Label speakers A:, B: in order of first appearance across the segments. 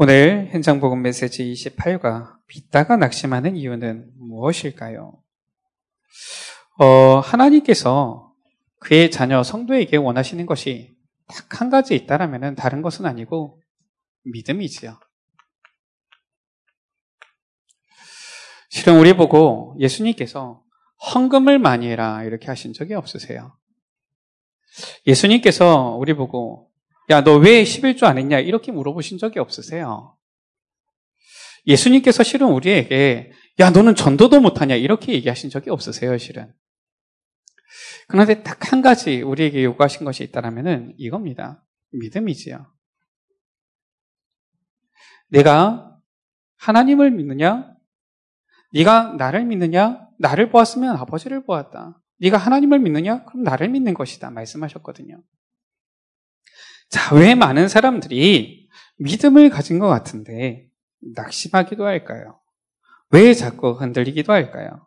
A: 오늘 현장복음 메시지 28과 빗다가 낙심하는 이유는 무엇일까요? 어, 하나님께서 그의 자녀 성도에게 원하시는 것이 딱 한 가지 있다라면 다른 것은 아니고 믿음이지요. 실은 우리 보고 예수님께서 헌금을 많이 해라 이렇게 하신 적이 없으세요. 예수님께서 우리 보고 야, 너 왜 11조 안 했냐? 이렇게 물어보신 적이 없으세요. 예수님께서 실은 우리에게 야, 너는 전도도 못하냐? 이렇게 얘기하신 적이 없으세요, 실은. 그런데 딱 한 가지 우리에게 요구하신 것이 있다라면은 이겁니다. 믿음이지요. 내가 하나님을 믿느냐? 네가 나를 믿느냐? 나를 보았으면 아버지를 보았다. 네가 하나님을 믿느냐? 그럼 나를 믿는 것이다. 말씀하셨거든요. 자, 왜 많은 사람들이 믿음을 가진 것 같은데 낙심하기도 할까요? 왜 자꾸 흔들리기도 할까요?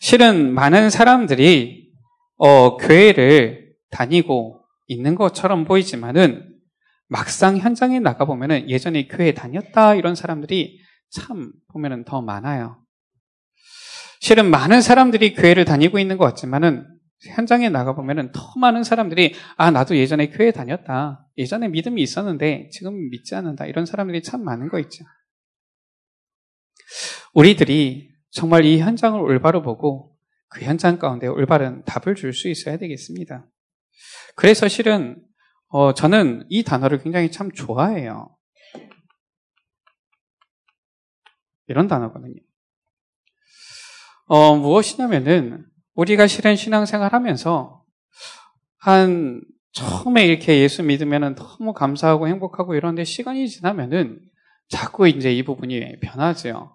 A: 실은 많은 사람들이 어, 교회를 다니고 있는 것처럼 보이지만은 막상 현장에 나가 보면은 예전에 교회 다녔다 이런 사람들이 참 보면은 더 많아요. 실은 많은 사람들이 교회를 다니고 있는 것 같지만은 현장에 나가보면은 더 많은 사람들이 아, 나도 예전에 교회 다녔다. 예전에 믿음이 있었는데 지금 믿지 않는다. 이런 사람들이 참 많은 거 있죠. 우리들이 정말 이 현장을 올바로 보고 그 현장 가운데 올바른 답을 줄 수 있어야 되겠습니다. 그래서 실은 어, 저는 이 단어를 굉장히 참 좋아해요. 이런 단어거든요. 어, 무엇이냐면은 우리가 실은 신앙생활 하면서 한 처음에 이렇게 예수 믿으면 너무 감사하고 행복하고 이런데 시간이 지나면은 자꾸 이제 이 부분이 변하죠.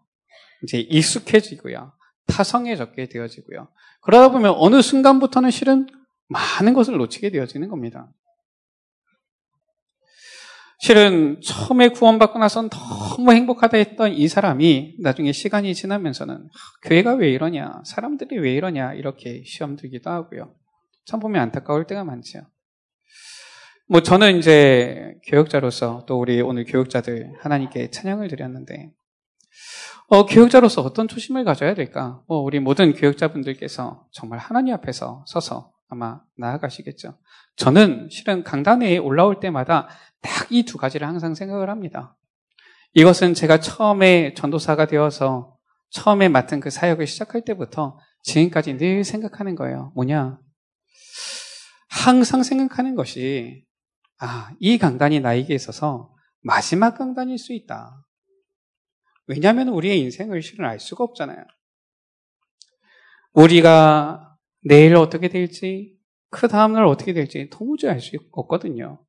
A: 이제 익숙해지고요. 타성해졌게 되어지고요. 그러다 보면 어느 순간부터는 실은 많은 것을 놓치게 되어지는 겁니다. 실은 처음에 구원받고 나선 너무 행복하다 했던 이 사람이 나중에 시간이 지나면서는 교회가 왜 이러냐, 사람들이 왜 이러냐 이렇게 시험 들기도 하고요. 참 보면 안타까울 때가 많죠. 뭐 저는 이제 교육자로서 또 우리 오늘 교육자들 하나님께 찬양을 드렸는데 어, 교육자로서 어떤 초심을 가져야 될까? 뭐 우리 모든 교육자분들께서 정말 하나님 앞에서 서서 아마 나아가시겠죠. 저는 실은 강단에 올라올 때마다 딱 이 두 가지를 항상 생각을 합니다. 이것은 제가 처음에 전도사가 되어서 처음에 맡은 그 사역을 시작할 때부터 지금까지 늘 생각하는 거예요. 뭐냐? 항상 생각하는 것이, 아, 이 강단이 나에게 있어서 마지막 강단일 수 있다. 왜냐하면 우리의 인생을 실은 알 수가 없잖아요. 우리가 내일 어떻게 될지, 그 다음날 어떻게 될지 도무지 알 수 없거든요.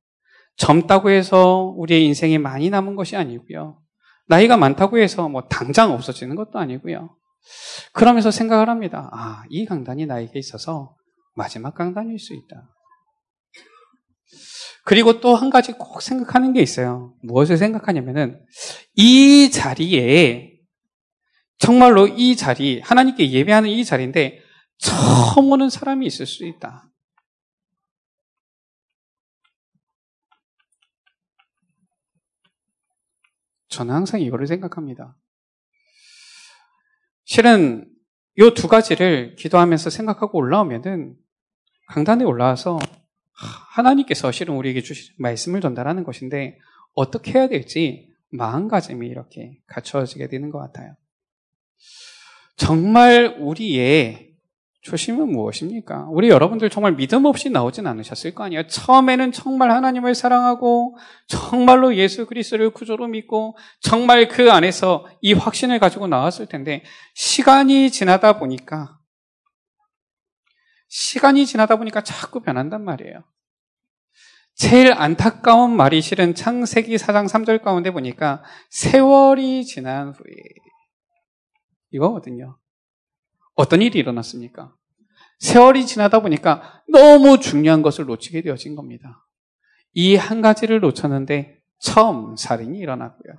A: 젊다고 해서 우리의 인생이 많이 남은 것이 아니고요. 나이가 많다고 해서 뭐 당장 없어지는 것도 아니고요. 그러면서 생각을 합니다. 아, 이 강단이 나에게 있어서 마지막 강단일 수 있다. 그리고 또 한 가지 꼭 생각하는 게 있어요. 무엇을 생각하냐면은 이 자리에 정말로 이 자리, 하나님께 예배하는 이 자리인데 처음 오는 사람이 있을 수 있다. 저는 항상 이거를 생각합니다. 실은 이 두 가지를 기도하면서 생각하고 올라오면은 강단에 올라와서 하나님께서 실은 우리에게 주신 말씀을 전달하는 것인데 어떻게 해야 될지 마음가짐이 이렇게 갖춰지게 되는 것 같아요. 정말 우리의 초심은 무엇입니까? 우리 여러분들 정말 믿음 없이 나오진 않으셨을 거 아니에요. 처음에는 정말 하나님을 사랑하고 정말로 예수 그리스도를 구조로 믿고 정말 그 안에서 이 확신을 가지고 나왔을 텐데 시간이 지나다 보니까 시간이 지나다 보니까 자꾸 변한단 말이에요. 제일 안타까운 말이 실은 창세기 4장 3절 가운데 보니까 세월이 지난 후에 이거거든요. 어떤 일이 일어났습니까? 세월이 지나다 보니까 너무 중요한 것을 놓치게 되어진 겁니다. 이 한 가지를 놓쳤는데 처음 살인이 일어났고요.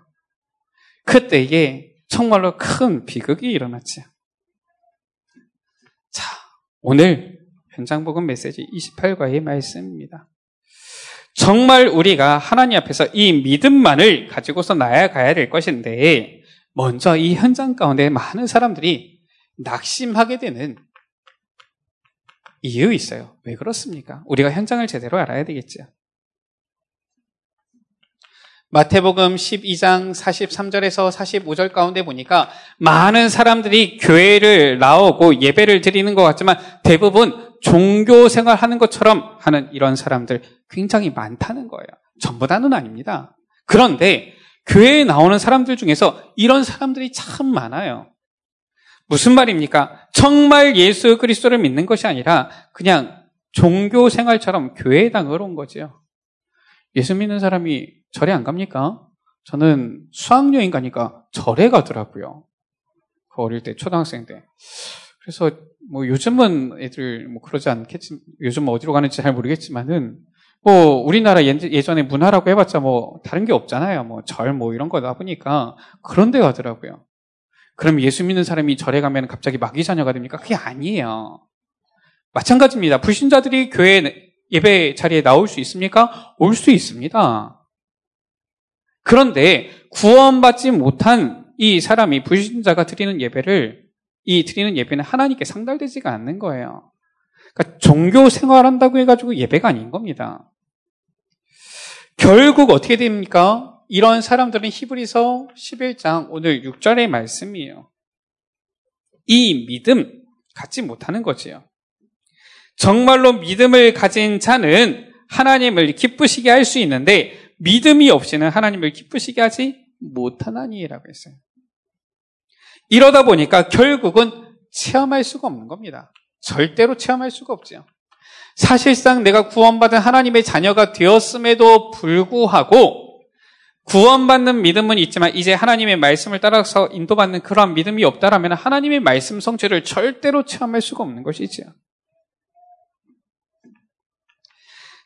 A: 그때에 정말로 큰 비극이 일어났죠. 자, 오늘 현장복음 메시지 28과의 말씀입니다. 정말 우리가 하나님 앞에서 이 믿음만을 가지고서 나아가야 될 것인데, 먼저 이 현장 가운데 많은 사람들이 낙심하게 되는 이유 있어요. 왜 그렇습니까? 우리가 현장을 제대로 알아야 되겠죠. 마태복음 12장 43절에서 45절 가운데 보니까 많은 사람들이 교회를 나오고 예배를 드리는 것 같지만 대부분 종교 생활하는 것처럼 하는 이런 사람들 굉장히 많다는 거예요. 전부 다는 아닙니다. 그런데 교회에 나오는 사람들 중에서 이런 사람들이 참 많아요. 무슨 말입니까? 정말 예수 그리스도를 믿는 것이 아니라 그냥 종교 생활처럼 당을 온 거죠. 예수 믿는 사람이 절에 안 갑니까? 저는 수학여행 가니까 절에 가더라고요. 그 어릴 때, 초등학생 때. 그래서 뭐 요즘은 애들 뭐 그러지 않겠지, 요즘 어디로 가는지 잘 모르겠지만은 뭐 우리나라 예전에 문화라고 해봤자 뭐 다른 게 없잖아요. 뭐 절뭐 이런 거다 보니까 그런 데 가더라고요. 그럼 예수 믿는 사람이 절에 가면 갑자기 마귀 자녀가 됩니까? 그게 아니에요. 마찬가지입니다. 불신자들이 교회 예배 자리에 나올 수 있습니까? 올 수 있습니다. 그런데 구원받지 못한 이 사람이 불신자가 드리는 예배를 이 드리는 예배는 하나님께 상달되지가 않는 거예요. 그러니까 종교 생활한다고 해가지고 예배가 아닌 겁니다. 결국 어떻게 됩니까? 이런 사람들은 히브리서 11장 오늘 6절의 말씀이에요. 이 믿음 갖지 못하는 거지요. 정말로 믿음을 가진 자는 하나님을 기쁘시게 할 수 있는데 믿음이 없이는 하나님을 기쁘시게 하지 못하나니라고 했어요. 이러다 보니까 결국은 체험할 수가 없는 겁니다. 절대로 체험할 수가 없죠. 사실상 내가 구원받은 하나님의 자녀가 되었음에도 불구하고 구원받는 믿음은 있지만 이제 하나님의 말씀을 따라서 인도받는 그러한 믿음이 없다라면 하나님의 말씀 성취를 절대로 체험할 수가 없는 것이지요.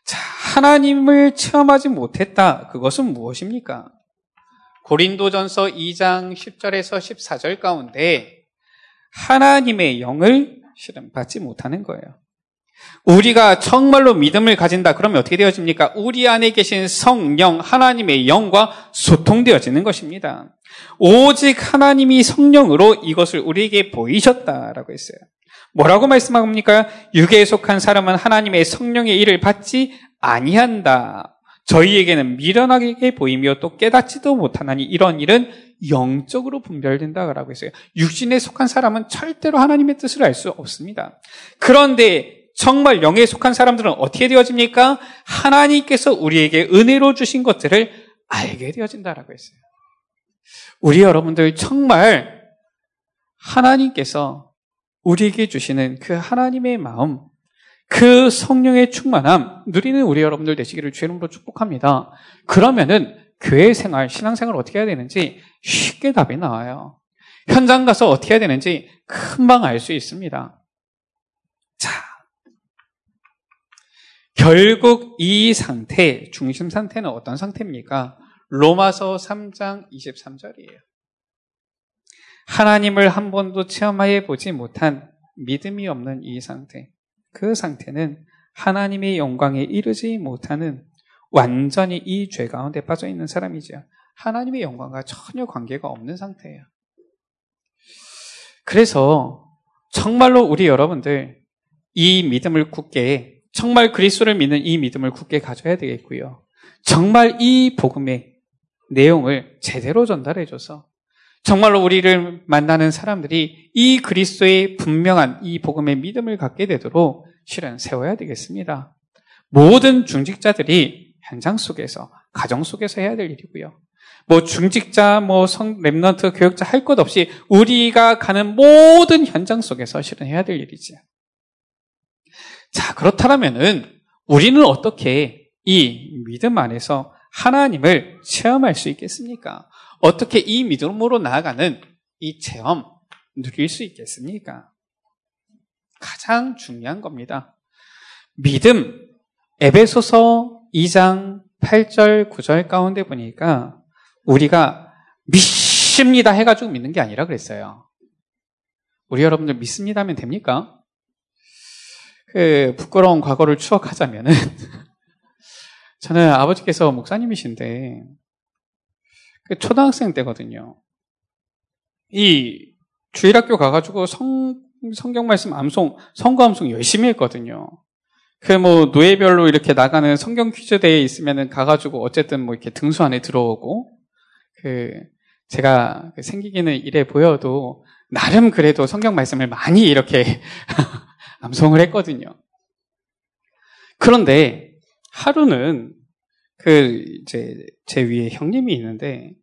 A: 자, 하나님을 체험하지 못했다. 그것은 무엇입니까? 고린도전서 2장 10절에서 14절 가운데 하나님의 영을 실은 받지 못하는 거예요. 우리가 정말로 믿음을 가진다. 그러면 어떻게 되어집니까? 우리 안에 계신 성령, 하나님의 영과 소통되어지는 것입니다. 오직 하나님이 성령으로 이것을 우리에게 보이셨다라고 했어요. 뭐라고 말씀합니까? 육에 속한 사람은 하나님의 성령의 일을 받지 아니한다. 저희에게는 미련하게 보이며 또 깨닫지도 못하나니 이런 일은 영적으로 분별된다라고 했어요. 육신에 속한 사람은 절대로 하나님의 뜻을 알 수 없습니다. 그런데 정말 영에 속한 사람들은 어떻게 되어집니까? 하나님께서 우리에게 은혜로 주신 것들을 알게 되어진다라고 했어요. 우리 여러분들 정말 하나님께서 우리에게 주시는 그 하나님의 마음, 그 성령의 충만함 누리는 우리 여러분들 되시기를 주이름으로 축복합니다. 그러면은 교회 생활, 신앙 생활 어떻게 해야 되는지 쉽게 답이 나와요. 현장 가서 어떻게 해야 되는지 금방 알 수 있습니다. 자, 결국 이 상태, 중심 상태는 어떤 상태입니까? 로마서 3장 23절이에요. 하나님을 한 번도 체험하여 보지 못한 믿음이 없는 이 상태. 그 상태는 하나님의 영광에 이르지 못하는 완전히 이 죄 가운데 빠져 있는 사람이죠. 하나님의 영광과 전혀 관계가 없는 상태예요. 그래서 정말로 우리 여러분들 이 믿음을 굳게 정말 그리스도를 믿는 이 믿음을 굳게 가져야 되겠고요. 정말 이 복음의 내용을 제대로 전달해줘서 정말로 우리를 만나는 사람들이 이 그리스도의 분명한 이 복음의 믿음을 갖게 되도록 실은 세워야 되겠습니다. 모든 중직자들이 현장 속에서, 가정 속에서 해야 될 일이고요. 뭐 중직자, 뭐 성, 랩런트, 교육자 할 것 없이 우리가 가는 모든 현장 속에서 실은 해야 될 일이지. 자, 그렇다면은 우리는 어떻게 이 믿음 안에서 하나님을 체험할 수 있겠습니까? 어떻게 이 믿음으로 나아가는 이 체험 누릴 수 있겠습니까? 가장 중요한 겁니다. 믿음, 에베소서 2장 8절, 9절 가운데 보니까 우리가 믿습니다 해가지고 믿는 게 아니라 그랬어요. 우리 여러분들 믿습니다 하면 됩니까? 그 부끄러운 과거를 추억하자면은 저는 아버지께서 목사님이신데, 그 초등학생 때거든요. 이 주일학교 가가지고 성, 성경 말씀 암송, 성거 암송 열심히 했거든요. 그 뭐 노예별로 이렇게 나가는 성경 퀴즈 대회에 있으면은 가가지고 어쨌든 뭐 이렇게 등수 안에 들어오고 그 제가 그 생기기는 이래 보여도 나름 그래도 성경 말씀을 많이 이렇게 암송을 했거든요. 그런데 하루는 그 이제 제 위에 형님이 있는데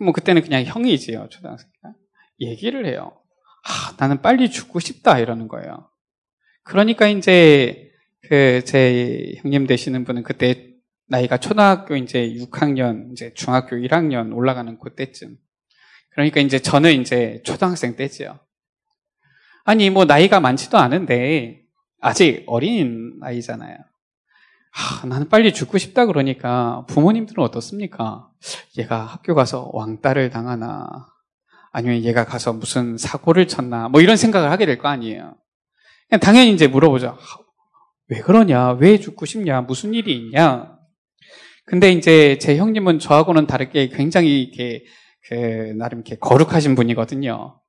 A: 뭐 그때는 그냥 형이지요 초등학생이가 얘기를 해요. 아, 나는 빨리 죽고 싶다 이러는 거예요. 그러니까 이제 그 제 형님 되시는 분은 그때 나이가 초등학교 이제 6학년, 이제 중학교 1학년 올라가는 그때쯤. 그러니까 이제 저는 이제 초등학생 때지요. 아니 뭐 나이가 많지도 않은데 아직 어린 나이잖아요. 아, 나는 빨리 죽고 싶다 그러니까 부모님들은 어떻습니까? 얘가 학교 가서 왕따를 당하나 아니면 얘가 가서 무슨 사고를 쳤나 뭐 이런 생각을 하게 될 거 아니에요. 당연히 이제 물어보죠. 왜 그러냐? 왜 죽고 싶냐? 무슨 일이 있냐? 근데 이제 제 형님은 저하고는 다르게 굉장히 이렇게 그 나름 이렇게 거룩하신 분이거든요.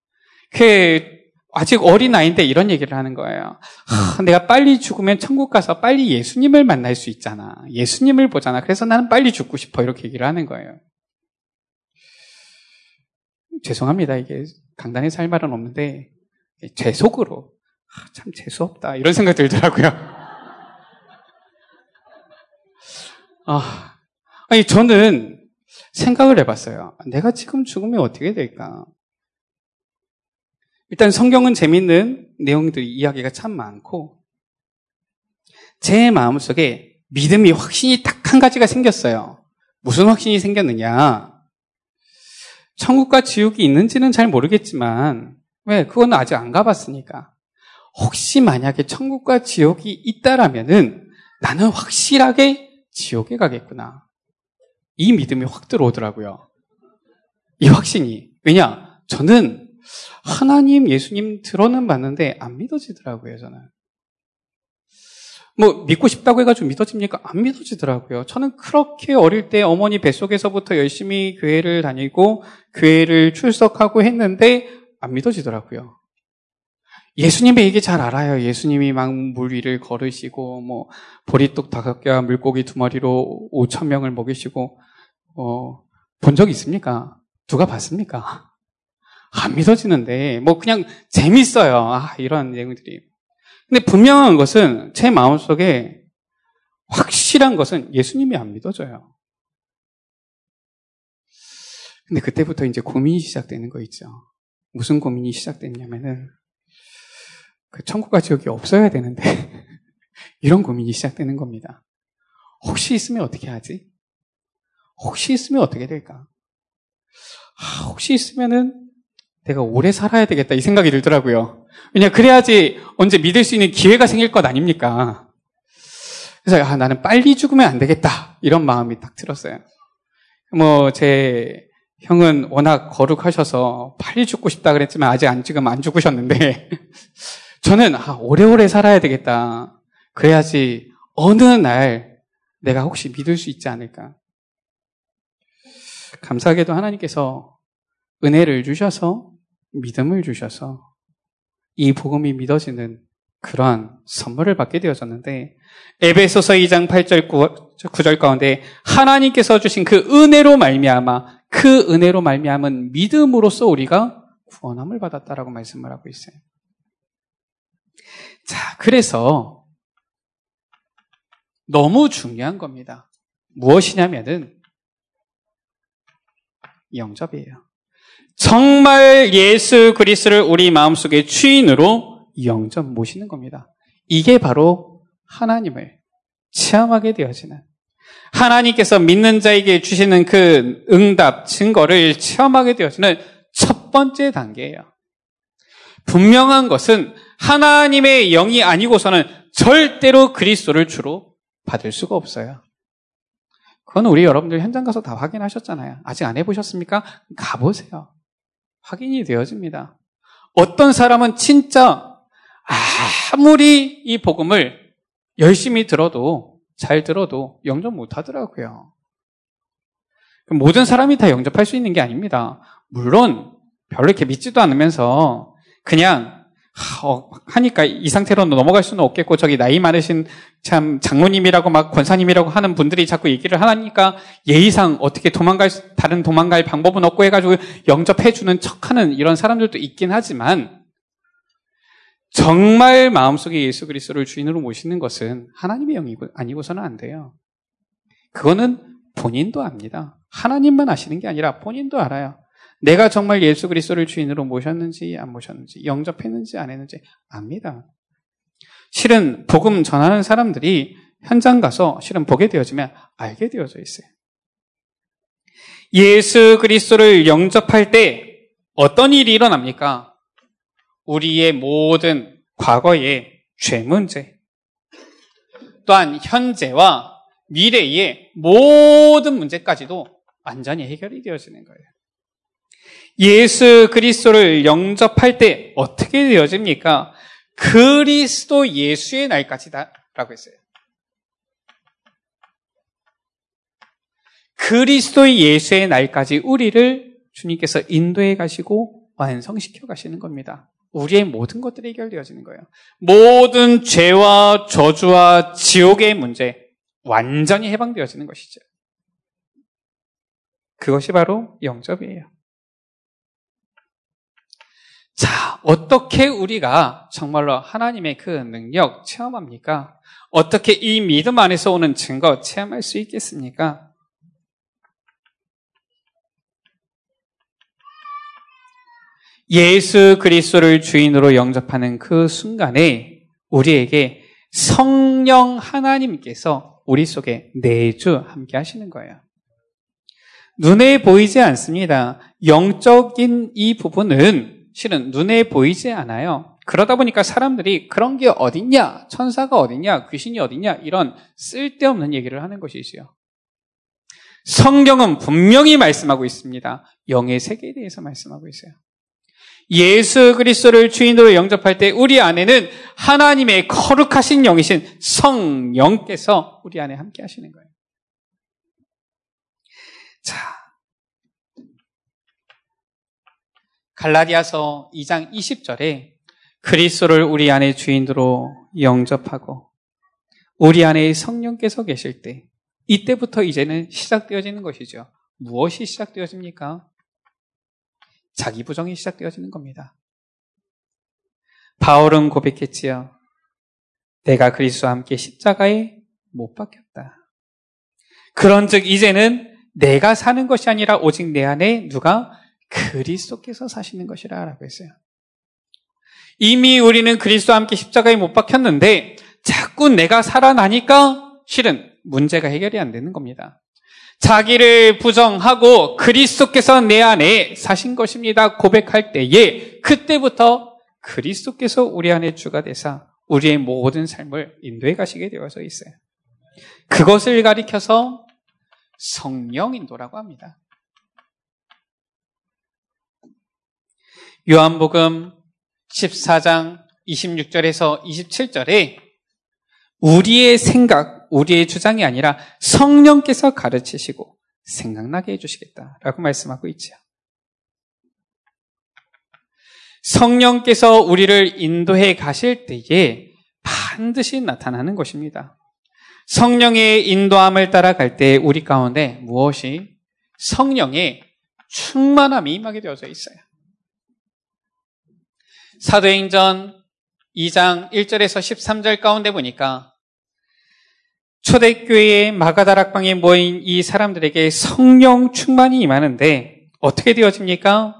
A: 그 아직 어린 아이인데 이런 얘기를 하는 거예요. 하, 내가 빨리 죽으면 천국 가서 빨리 예수님을 만날 수 있잖아. 예수님을 보잖아. 그래서 나는 빨리 죽고 싶어. 이렇게 얘기를 하는 거예요. 죄송합니다. 이게 강단에 살 말은 없는데 제 속으로 아, 참 재수 없다 이런 생각 들더라고요. 아, 아니 저는 생각을 해봤어요. 내가 지금 죽으면 어떻게 될까? 일단 성경은 재밌는 내용들이 이야기가 참 많고 제 마음속에 믿음이 확신이 딱 한 가지가 생겼어요. 무슨 확신이 생겼느냐? 천국과 지옥이 있는지는 잘 모르겠지만 왜? 그건 아직 안 가봤으니까. 혹시 만약에 천국과 지옥이 있다라면은 나는 확실하게 지옥에 가겠구나. 이 믿음이 확 들어오더라고요. 이 확신이. 왜냐? 저는 하나님, 예수님 들어는 봤는데 안 믿어지더라고요, 저는. 뭐 믿고 싶다고 해가지고 믿어집니까? 안 믿어지더라고요. 저는 그렇게 어릴 때 어머니 뱃속에서부터 열심히 교회를 다니고 교회를 출석하고 했는데 안 믿어지더라고요. 예수님의 얘기 잘 알아요. 예수님이 막 물 위를 걸으시고 뭐 보리떡 다섯 개와 물고기 두 마리로 5천 명을 먹이시고 어, 본 적 있습니까? 누가 봤습니까? 안 믿어지는데 뭐 그냥 재밌어요. 아, 이런 내용들이. 근데 분명한 것은 제 마음속에 확실한 것은 예수님이 안 믿어져요. 근데 그때부터 이제 고민이 시작되는 거 있죠. 무슨 고민이 시작됐냐면은 그 천국과 지옥이 없어야 되는데 이런 고민이 시작되는 겁니다. 혹시 있으면 어떻게 하지? 혹시 있으면 어떻게 될까? 아, 혹시 있으면은 내가 오래 살아야 되겠다 이 생각이 들더라고요. 왜냐 그래야지 언제 믿을 수 있는 기회가 생길 것 아닙니까? 그래서 아, 나는 빨리 죽으면 안 되겠다 이런 마음이 딱 들었어요. 뭐 제 형은 워낙 거룩하셔서 빨리 죽고 싶다 그랬지만 아직 안 지금 안 죽으셨는데 저는 아, 오래오래 살아야 되겠다. 그래야지 어느 날 내가 혹시 믿을 수 있지 않을까. 감사하게도 하나님께서 은혜를 주셔서 믿음을 주셔서 이 복음이 믿어지는 그러한 선물을 받게 되어졌는데 에베소서 2장 8절 9절 가운데 하나님께서 주신 그 은혜로 말미암아 그 은혜로 말미암은 믿음으로써 우리가 구원함을 받았다라고 말씀을 하고 있어요. 자, 그래서 너무 중요한 겁니다. 무엇이냐면은 영접이에요. 정말 예수 그리스를 우리 마음속에 주인으로 영접 모시는 겁니다. 이게 바로 하나님을 체험하게 되어지는 하나님께서 믿는 자에게 주시는 그 응답, 증거를 체험하게 되어지는 첫 번째 단계예요. 분명한 것은 하나님의 영이 아니고서는 절대로 그리스도를 주로 받을 수가 없어요. 그건 우리 여러분들 현장 가서 다 확인하셨잖아요. 아직 안 해보셨습니까? 가보세요. 확인이 되어집니다. 어떤 사람은 진짜 아무리 이 복음을 열심히 들어도 잘 들어도 영접 못 하더라고요. 모든 사람이 다 영접할 수 있는 게 아닙니다. 물론 별로 이렇게 믿지도 않으면서 그냥 어, 하니까 이 상태로 넘어갈 수는 없겠고 저기 나이 많으신 참 장로님이라고 막 권사님이라고 하는 분들이 자꾸 얘기를 하니까 예의상 어떻게 도망갈 다른 도망갈 방법은 없고 해가지고 영접해 주는 척하는 이런 사람들도 있긴 하지만 정말 마음속에 예수 그리스도를 주인으로 모시는 것은 하나님의 영이고 아니고서는 안 돼요. 그거는 본인도 압니다. 하나님만 아시는 게 아니라 본인도 알아요. 내가 정말 예수 그리스도를 주인으로 모셨는지 안 모셨는지 영접했는지 안 했는지 압니다. 실은 복음 전하는 사람들이 현장 가서 실은 보게 되어지면 알게 되어져 있어요. 예수 그리스도를 영접할 때 어떤 일이 일어납니까? 우리의 모든 과거의 죄 문제, 또한 현재와 미래의 모든 문제까지도 완전히 해결이 되어지는 거예요. 예수 그리스도를 영접할 때 어떻게 되어집니까? 그리스도 예수의 날까지다 라고 했어요. 그리스도 예수의 날까지 우리를 주님께서 인도해 가시고 완성시켜 가시는 겁니다. 우리의 모든 것들이 해결되어지는 거예요. 모든 죄와 저주와 지옥의 문제 완전히 해방되어지는 것이죠. 그것이 바로 영접이에요. 자, 어떻게 우리가 정말로 하나님의 그 능력 체험합니까? 어떻게 이 믿음 안에서 오는 증거 체험할 수 있겠습니까? 예수 그리스도를 주인으로 영접하는 그 순간에 우리에게 성령 하나님께서 우리 속에 내주 함께 하시는 거예요. 눈에 보이지 않습니다. 영적인 이 부분은 실은 눈에 보이지 않아요. 그러다 보니까 사람들이 그런 게 어딨냐, 천사가 어딨냐, 귀신이 어딨냐, 이런 쓸데없는 얘기를 하는 것이지요. 성경은 분명히 말씀하고 있습니다. 영의 세계에 대해서 말씀하고 있어요. 예수 그리스도를 주인으로 영접할 때 우리 안에는 하나님의 거룩하신 영이신 성령께서 우리 안에 함께 하시는 거예요. 자, 갈라디아서 2장 20절에 그리스도를 우리 안에 주인으로 영접하고 우리 안에 성령께서 계실 때 이때부터 이제는 시작되어지는 것이죠. 무엇이 시작되어집니까? 자기 부정이 시작되어지는 겁니다. 바울은 고백했지요. 내가 그리스도와 함께 십자가에 못 박혔다. 그런즉 이제는 내가 사는 것이 아니라 오직 내 안에 누가 그리스도께서 사시는 것이라라고 했어요. 이미 우리는 그리스도와 함께 십자가에 못 박혔는데 자꾸 내가 살아나니까 실은 문제가 해결이 안 되는 겁니다. 자기를 부정하고 그리스도께서 내 안에 사신 것입니다. 고백할 때에 그때부터 그리스도께서 우리 안에 주가 되사 우리의 모든 삶을 인도해 가시게 되어서 있어요. 그것을 가리켜서 성령 인도라고 합니다. 요한복음 14장 26절에서 27절에 우리의 생각, 우리의 주장이 아니라 성령께서 가르치시고 생각나게 해주시겠다라고 말씀하고 있죠. 성령께서 우리를 인도해 가실 때에 반드시 나타나는 것입니다. 성령의 인도함을 따라갈 때 우리 가운데 무엇이 성령의 충만함이 임하게 되어져 있어요. 사도행전 2장 1절에서 13절 가운데 보니까 초대교회의 마가다락방에 모인 이 사람들에게 성령 충만이 임하는데 어떻게 되어집니까?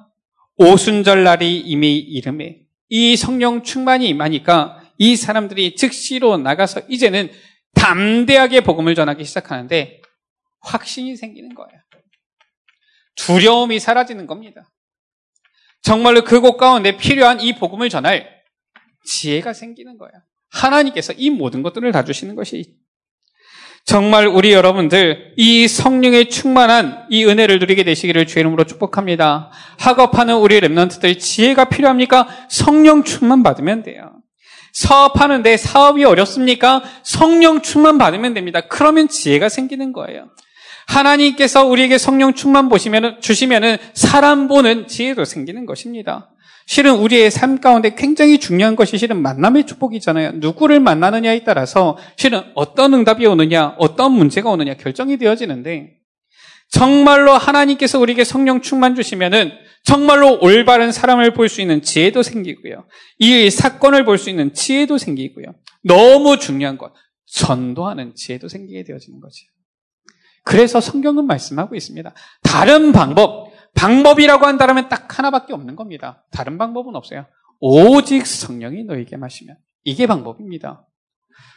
A: 오순절 날이 이미 이름에 이 성령 충만이 임하니까 이 사람들이 즉시로 나가서 이제는 담대하게 복음을 전하기 시작하는데 확신이 생기는 거예요. 두려움이 사라지는 겁니다. 정말로 그곳 가운데 필요한 이 복음을 전할 지혜가 생기는 거예요. 하나님께서 이 모든 것들을 다 주시는 것이 정말 우리 여러분들 이 성령의 충만한 이 은혜를 누리게 되시기를 주의 이름으로 축복합니다. 학업하는 우리 랩런트들 지혜가 필요합니까? 성령 충만 받으면 돼요. 사업하는데 사업이 어렵습니까? 성령 충만 받으면 됩니다. 그러면 지혜가 생기는 거예요. 하나님께서 우리에게 성령 충만 보시면 주시면은 사람 보는 지혜도 생기는 것입니다. 실은 우리의 삶 가운데 굉장히 중요한 것이 실은 만남의 축복이잖아요. 누구를 만나느냐에 따라서 실은 어떤 응답이 오느냐, 어떤 문제가 오느냐 결정이 되어지는데 정말로 하나님께서 우리에게 성령 충만 주시면은 정말로 올바른 사람을 볼 수 있는 지혜도 생기고요. 이 사건을 볼 수 있는 지혜도 생기고요. 너무 중요한 것, 전도하는 지혜도 생기게 되어지는 거죠. 그래서 성경은 말씀하고 있습니다. 다른 방법, 방법이라고 한다면 딱 하나밖에 없는 겁니다. 다른 방법은 없어요. 오직 성령이 너에게 마시면. 이게 방법입니다.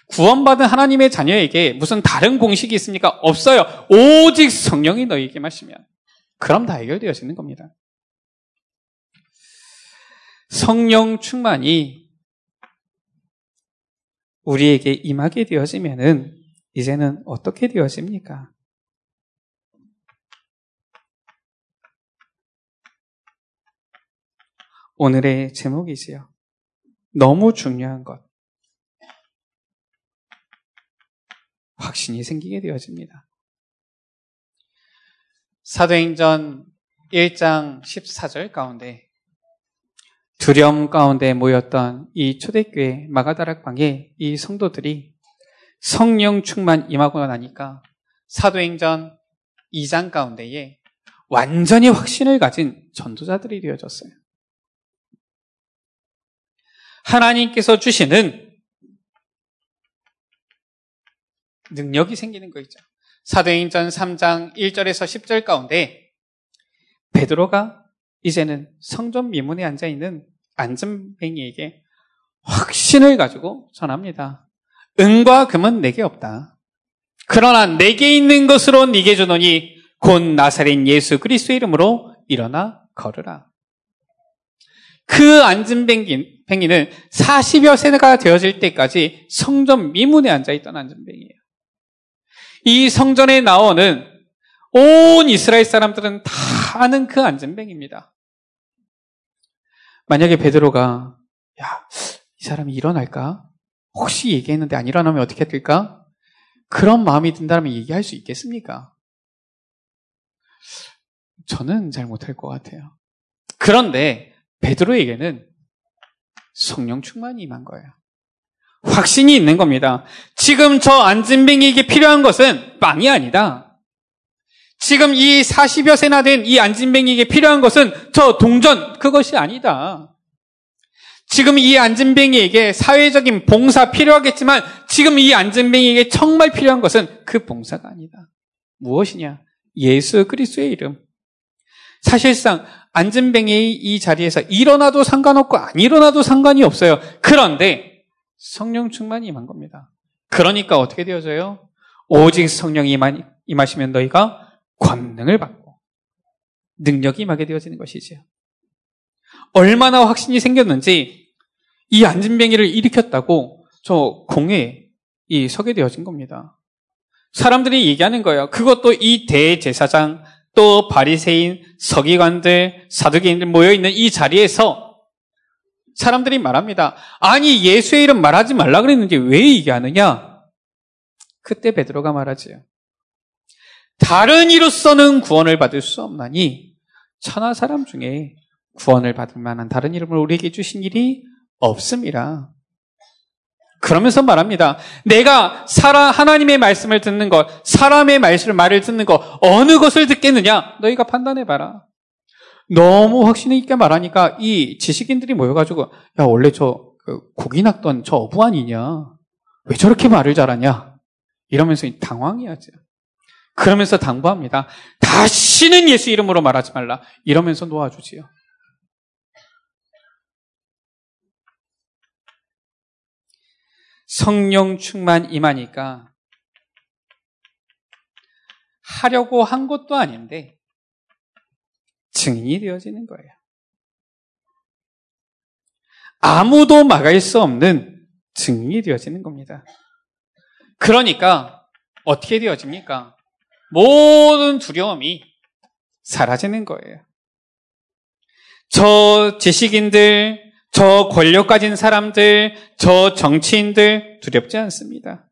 A: 구원받은 하나님의 자녀에게 무슨 다른 공식이 있습니까? 없어요. 오직 성령이 너에게 마시면. 그럼 다 해결되어지는 겁니다. 성령 충만이 우리에게 임하게 되어지면은 이제는 어떻게 되어집니까? 오늘의 제목이지요. 너무 중요한 것. 확신이 생기게 되어집니다. 사도행전 1장 14절 가운데 두려움 가운데 모였던 이 초대교회 마가다락방에 이 성도들이 성령 충만 임하고 나니까 사도행전 2장 가운데에 완전히 확신을 가진 전도자들이 되어졌어요. 하나님께서 주시는 능력이 생기는 거 있죠. 사도행전 3장 1절에서 10절 가운데 베드로가 이제는 성전 미문에 앉아 있는 안전뱅이에게 확신을 가지고 전합니다. 은과 금은 내게 없다. 그러나 내게 있는 것으로 네게 주노니 곧 나사렛 예수 그리스도 이름으로 일어나 걸으라. 그 안전뱅이는 40여 세가 되어질 때까지 성전 미문에 앉아있던 안전뱅이에요. 이 성전에 나오는 온 이스라엘 사람들은 다 아는 그 안전뱅입니다. 만약에 베드로가 야, 이 사람이 일어날까? 혹시 얘기했는데 안 일어나면 어떻게 될까? 그런 마음이 든다면 얘기할 수 있겠습니까? 저는 잘 못할 것 같아요. 그런데 베드로에게는 성령 충만이 임한 거예요. 확신이 있는 겁니다. 지금 저 안진뱅이에게 필요한 것은 빵이 아니다. 지금 이 40여 세나 된 이 안진뱅이에게 필요한 것은 저 동전, 그것이 아니다. 지금 이 안진뱅이에게 사회적인 봉사 필요하겠지만 지금 이 안진뱅이에게 정말 필요한 것은 그 봉사가 아니다. 무엇이냐? 예수 그리스도의 이름. 사실상 안진뱅이 이 자리에서 일어나도 상관없고 안 일어나도 상관이 없어요. 그런데 성령 충만이 임한 겁니다. 그러니까 어떻게 되어져요? 오직 성령이 임하시면 너희가 권능을 받고 능력이 임하게 되어지는 것이지요. 얼마나 확신이 생겼는지 이 안진뱅이를 일으켰다고 저 공회에 이 서게 되어진 겁니다. 사람들이 얘기하는 거예요. 그것도 이 대제사장 또 바리새인, 서기관들, 사두개인들 모여 있는 이 자리에서 사람들이 말합니다. 아니 예수의 이름 말하지 말라 그랬는데 왜 얘기하느냐? 그때 베드로가 말하지요. 다른 이로서는 구원을 받을 수 없나니 천하 사람 중에 구원을 받을 만한 다른 이름을 우리에게 주신 일이 없습니다. 그러면서 말합니다. 내가 사람 하나님의 말씀을 듣는 것, 사람의 말씀을 말을 듣는 것 어느 것을 듣겠느냐? 너희가 판단해 봐라. 너무 확신 있게 말하니까 이 지식인들이 모여가지고 야 원래 저그 고기 낚던 저 어부 아니냐? 왜 저렇게 말을 잘하냐? 이러면서 당황해야죠. 그러면서 당부합니다. 다시는 예수 이름으로 말하지 말라. 이러면서 놓아주지요. 성령 충만 임하니까 하려고 한 것도 아닌데 증인이 되어지는 거예요. 아무도 막을 수 없는 증인이 되어지는 겁니다. 그러니까 어떻게 되어집니까? 모든 두려움이 사라지는 거예요. 저 지식인들, 저 권력 가진 사람들, 저 정치인들 두렵지 않습니다.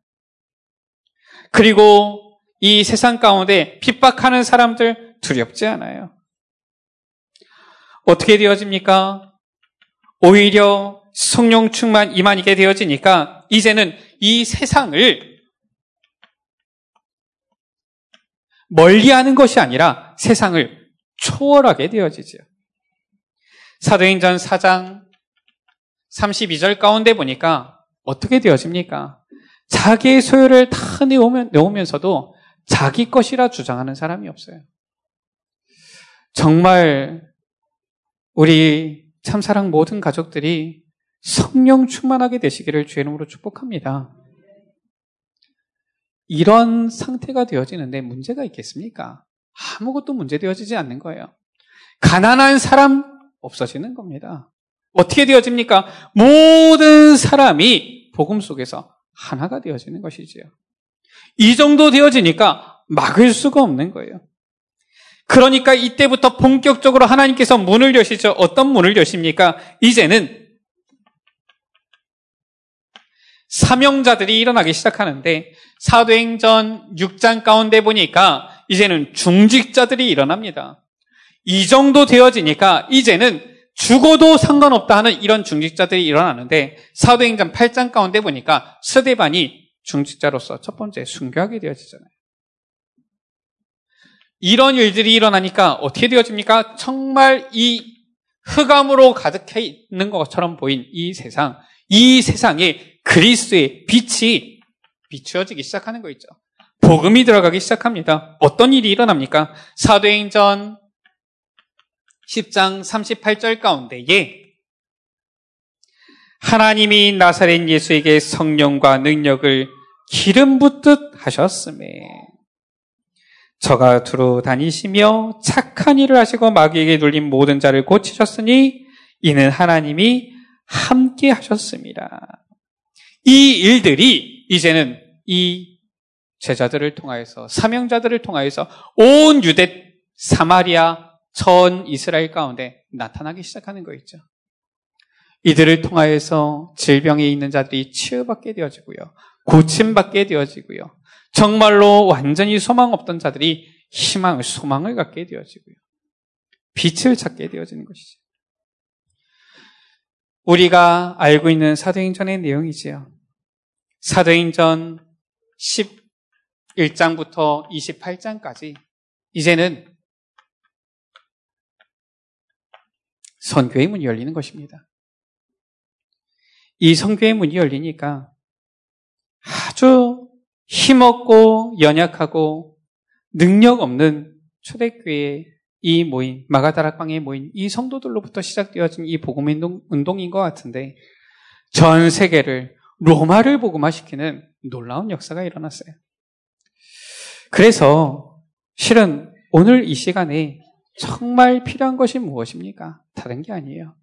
A: 그리고 이 세상 가운데 핍박하는 사람들 두렵지 않아요. 어떻게 되어집니까? 오히려 성령 충만 이만하게 되어지니까 이제는 이 세상을 멀리하는 것이 아니라 세상을 초월하게 되어지죠. 사도행전 4장 32절 가운데 보니까 어떻게 되어집니까? 자기의 소유를 다 내오면서도 자기 것이라 주장하는 사람이 없어요. 정말 우리 참사랑 모든 가족들이 성령 충만하게 되시기를 주의 이름으로 축복합니다. 이런 상태가 되어지는데 문제가 있겠습니까? 아무것도 문제 되어지지 않는 거예요. 가난한 사람 없어지는 겁니다. 어떻게 되어집니까? 모든 사람이 복음 속에서 하나가 되어지는 것이지요. 이 정도 되어지니까 막을 수가 없는 거예요. 그러니까 이때부터 본격적으로 하나님께서 문을 여시죠. 어떤 문을 여십니까? 이제는 사명자들이 일어나기 시작하는데 사도행전 6장 가운데 보니까 이제는 중직자들이 일어납니다. 이 정도 되어지니까 이제는 죽어도 상관없다 하는 이런 중직자들이 일어나는데 사도행전 8장 가운데 보니까 스데반이 중직자로서 첫 번째 순교하게 되어지잖아요. 이런 일들이 일어나니까 어떻게 되어집니까? 정말 이 흑암으로 가득해 있는 것처럼 보인 이 세상, 이 세상에 그리스도의 빛이 비추어지기 시작하는 거 있죠. 복음이 들어가기 시작합니다. 어떤 일이 일어납니까? 사도행전 10장 38절 가운데에 하나님이 나사렛 예수에게 성령과 능력을 기름 붓듯 하셨음에 저가 두루 다니시며 착한 일을 하시고 마귀에게 눌린 모든 자를 고치셨으니 이는 하나님이 함께 하셨습니다. 이 일들이 이제는 이 제자들을 통하여서 사명자들을 통하여서 온 유대 사마리아 전 이스라엘 가운데 나타나기 시작하는 거 있죠. 이들을 통하여서 질병에 있는 자들이 치유받게 되어지고요. 고침받게 되어지고요. 정말로 완전히 소망 없던 자들이 희망을, 소망을 갖게 되어지고요. 빛을 찾게 되어지는 것이죠. 우리가 알고 있는 사도행전의 내용이지요. 사도행전 11장부터 28장까지 이제는 선교의 문이 열리는 것입니다. 이 선교의 문이 열리니까 아주 힘없고 연약하고 능력 없는 초대교회의 이 모임, 마가다락방에 모인 이 성도들로부터 시작되어진 이 복음 운동인 것 같은데 전 세계를 로마를 복음화시키는 놀라운 역사가 일어났어요. 그래서 실은 오늘 이 시간에 정말 필요한 것이 무엇입니까? 다른 게 아니에요.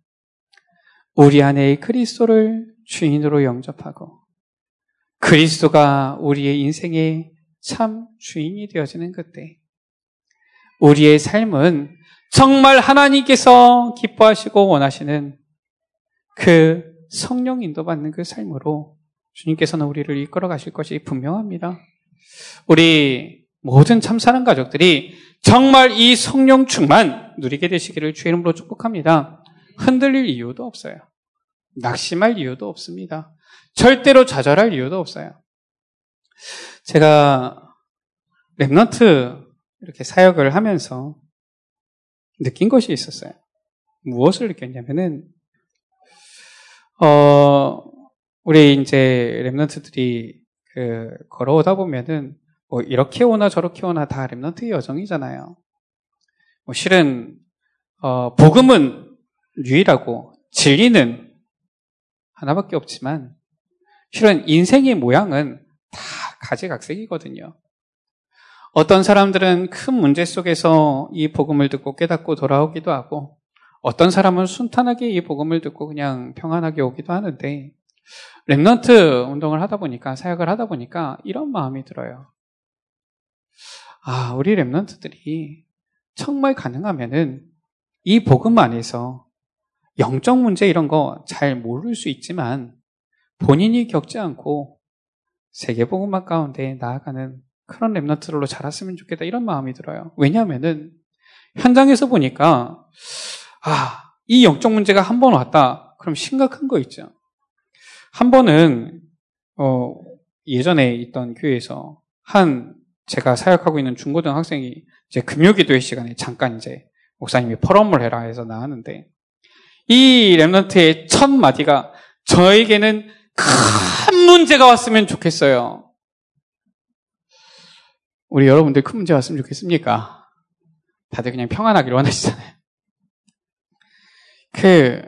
A: 우리 안에 그리스도를 주인으로 영접하고 그리스도가 우리의 인생의 참 주인이 되어지는 그때 우리의 삶은 정말 하나님께서 기뻐하시고 원하시는 그 성령 인도받는 그 삶으로 주님께서는 우리를 이끌어 가실 것이 분명합니다. 우리 모든 참사랑 가족들이 정말 이 성령 충만 누리게 되시기를 주의 이름으로 축복합니다. 흔들릴 이유도 없어요. 낙심할 이유도 없습니다. 절대로 좌절할 이유도 없어요. 제가 remnant 이렇게 사역을 하면서 느낀 것이 있었어요. 무엇을 느꼈냐면은, 어, 우리 이제 remnant들이 그 걸어오다 보면은 뭐 이렇게 오나 저렇게 오나 다 remnant의 여정이잖아요. 뭐 실은 어, 복음은 유일하고 진리는 하나밖에 없지만 실은 인생의 모양은 다 가지각색이거든요. 어떤 사람들은 큰 문제 속에서 이 복음을 듣고 깨닫고 돌아오기도 하고 어떤 사람은 순탄하게 이 복음을 듣고 그냥 평안하게 오기도 하는데 랩런트 운동을 하다 보니까 사역을 하다 보니까 이런 마음이 들어요. 아, 우리 랩런트들이 정말 가능하면은 이 복음 안에서 영적 문제 이런 거 잘 모를 수 있지만 본인이 겪지 않고 세계복음화 가운데 나아가는 그런 랩너트로 자랐으면 좋겠다 이런 마음이 들어요. 왜냐하면은 현장에서 보니까 아, 이 영적 문제가 한 번 왔다. 그럼 심각한 거 있죠. 한 번은 어, 예전에 있던 교회에서 한 제가 사역하고 있는 중고등 학생이 이제 금요기도의 시간에 잠깐 이제 목사님이 포럼을 해라 해서 나왔는데 이 랩런트의 첫 마디가 저에게는 큰 문제가 왔으면 좋겠어요. 우리 여러분들 큰 문제 왔으면 좋겠습니까? 다들 그냥 평안하기를 원하시잖아요. 그,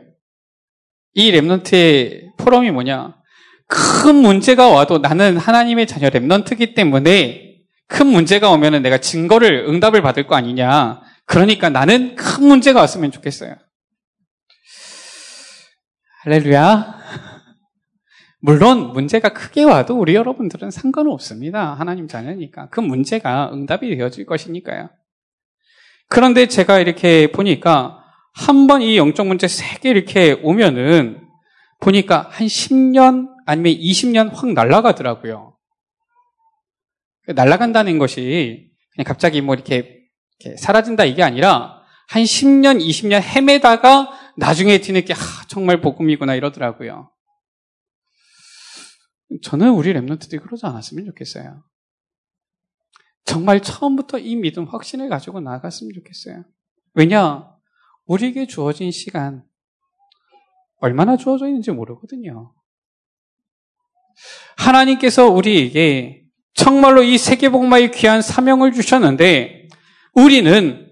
A: 이 랩런트의 포럼이 뭐냐? 큰 문제가 와도 나는 하나님의 자녀 랩런트기 때문에 큰 문제가 오면은 내가 증거를, 응답을 받을 거 아니냐. 그러니까 나는 큰 문제가 왔으면 좋겠어요. 할렐루야. 물론 문제가 크게 와도 우리 여러분들은 상관은 없습니다. 하나님 자녀니까. 그 문제가 응답이 되어질 것이니까요. 그런데 제가 이렇게 보니까 한 번 이 영적 문제 세 개 이렇게 오면은 보니까 한 10년 아니면 20년 확 날아가더라고요. 날아간다는 것이 그냥 갑자기 뭐 이렇게, 이렇게 사라진다 이게 아니라 한 10년, 20년 헤매다가 나중에 뒤늦게 아, 정말 복음이구나 이러더라고요. 저는 우리 랩런트들이 그러지 않았으면 좋겠어요. 정말 처음부터 이 믿음 확신을 가지고 나갔으면 좋겠어요. 왜냐? 우리에게 주어진 시간 얼마나 주어져 있는지 모르거든요. 하나님께서 우리에게 정말로 이 세계복마의 귀한 사명을 주셨는데 우리는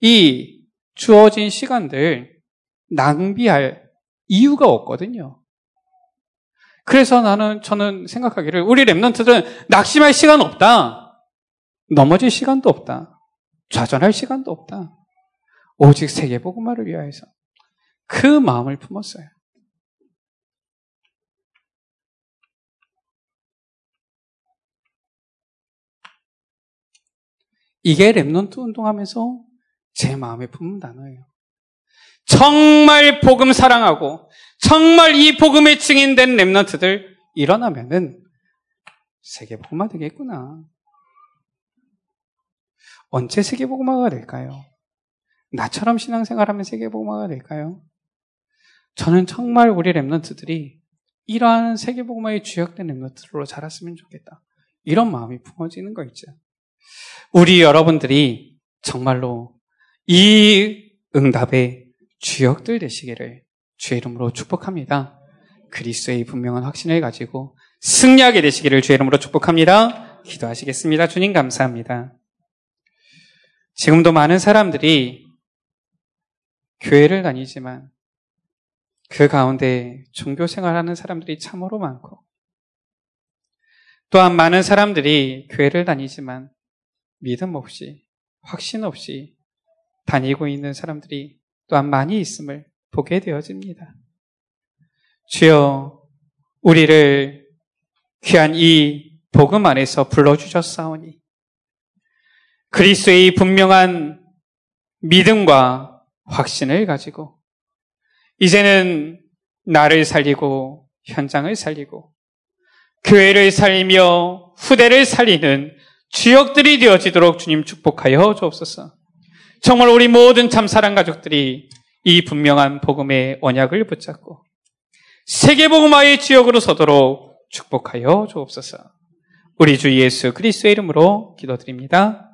A: 이 주어진 시간들 낭비할 이유가 없거든요. 그래서 나는 저는 생각하기를 우리 랩런트들은 낙심할 시간 없다. 넘어질 시간도 없다. 좌절할 시간도 없다. 오직 세계복음화를 위하여서 그 마음을 품었어요. 이게 랩런트 운동하면서 제 마음에 품은 단어예요. 정말 복음 사랑하고 정말 이 복음에 증인된 랩런트들 일어나면은 세계 복음화 되겠구나. 언제 세계 복음화가 될까요? 나처럼 신앙생활하면 세계 복음화가 될까요? 저는 정말 우리 랩런트들이 이러한 세계 복음화의 주역된 랩런트로 자랐으면 좋겠다. 이런 마음이 품어지는 거 있죠. 우리 여러분들이 정말로 이 응답의 주역들 되시기를 주의 이름으로 축복합니다. 그리스도의 분명한 확신을 가지고 승리하게 되시기를 주의 이름으로 축복합니다. 기도하시겠습니다. 주님 감사합니다. 지금도 많은 사람들이 교회를 다니지만 그 가운데 종교 생활하는 사람들이 참으로 많고 또한 많은 사람들이 교회를 다니지만 믿음 없이 확신 없이 다니고 있는 사람들이 또한 많이 있음을 보게 되어집니다. 주여, 우리를 귀한 이 복음 안에서 불러주셨사오니 그리스의 분명한 믿음과 확신을 가지고 이제는 나를 살리고 현장을 살리고 교회를 살리며 후대를 살리는 주역들이 되어지도록 주님 축복하여 주옵소서. 정말 우리 모든 참 사랑 가족들이 이 분명한 복음의 언약을 붙잡고 세계복음화의 지역으로 서도록 축복하여 주옵소서. 우리 주 예수 그리스도의 이름으로 기도드립니다.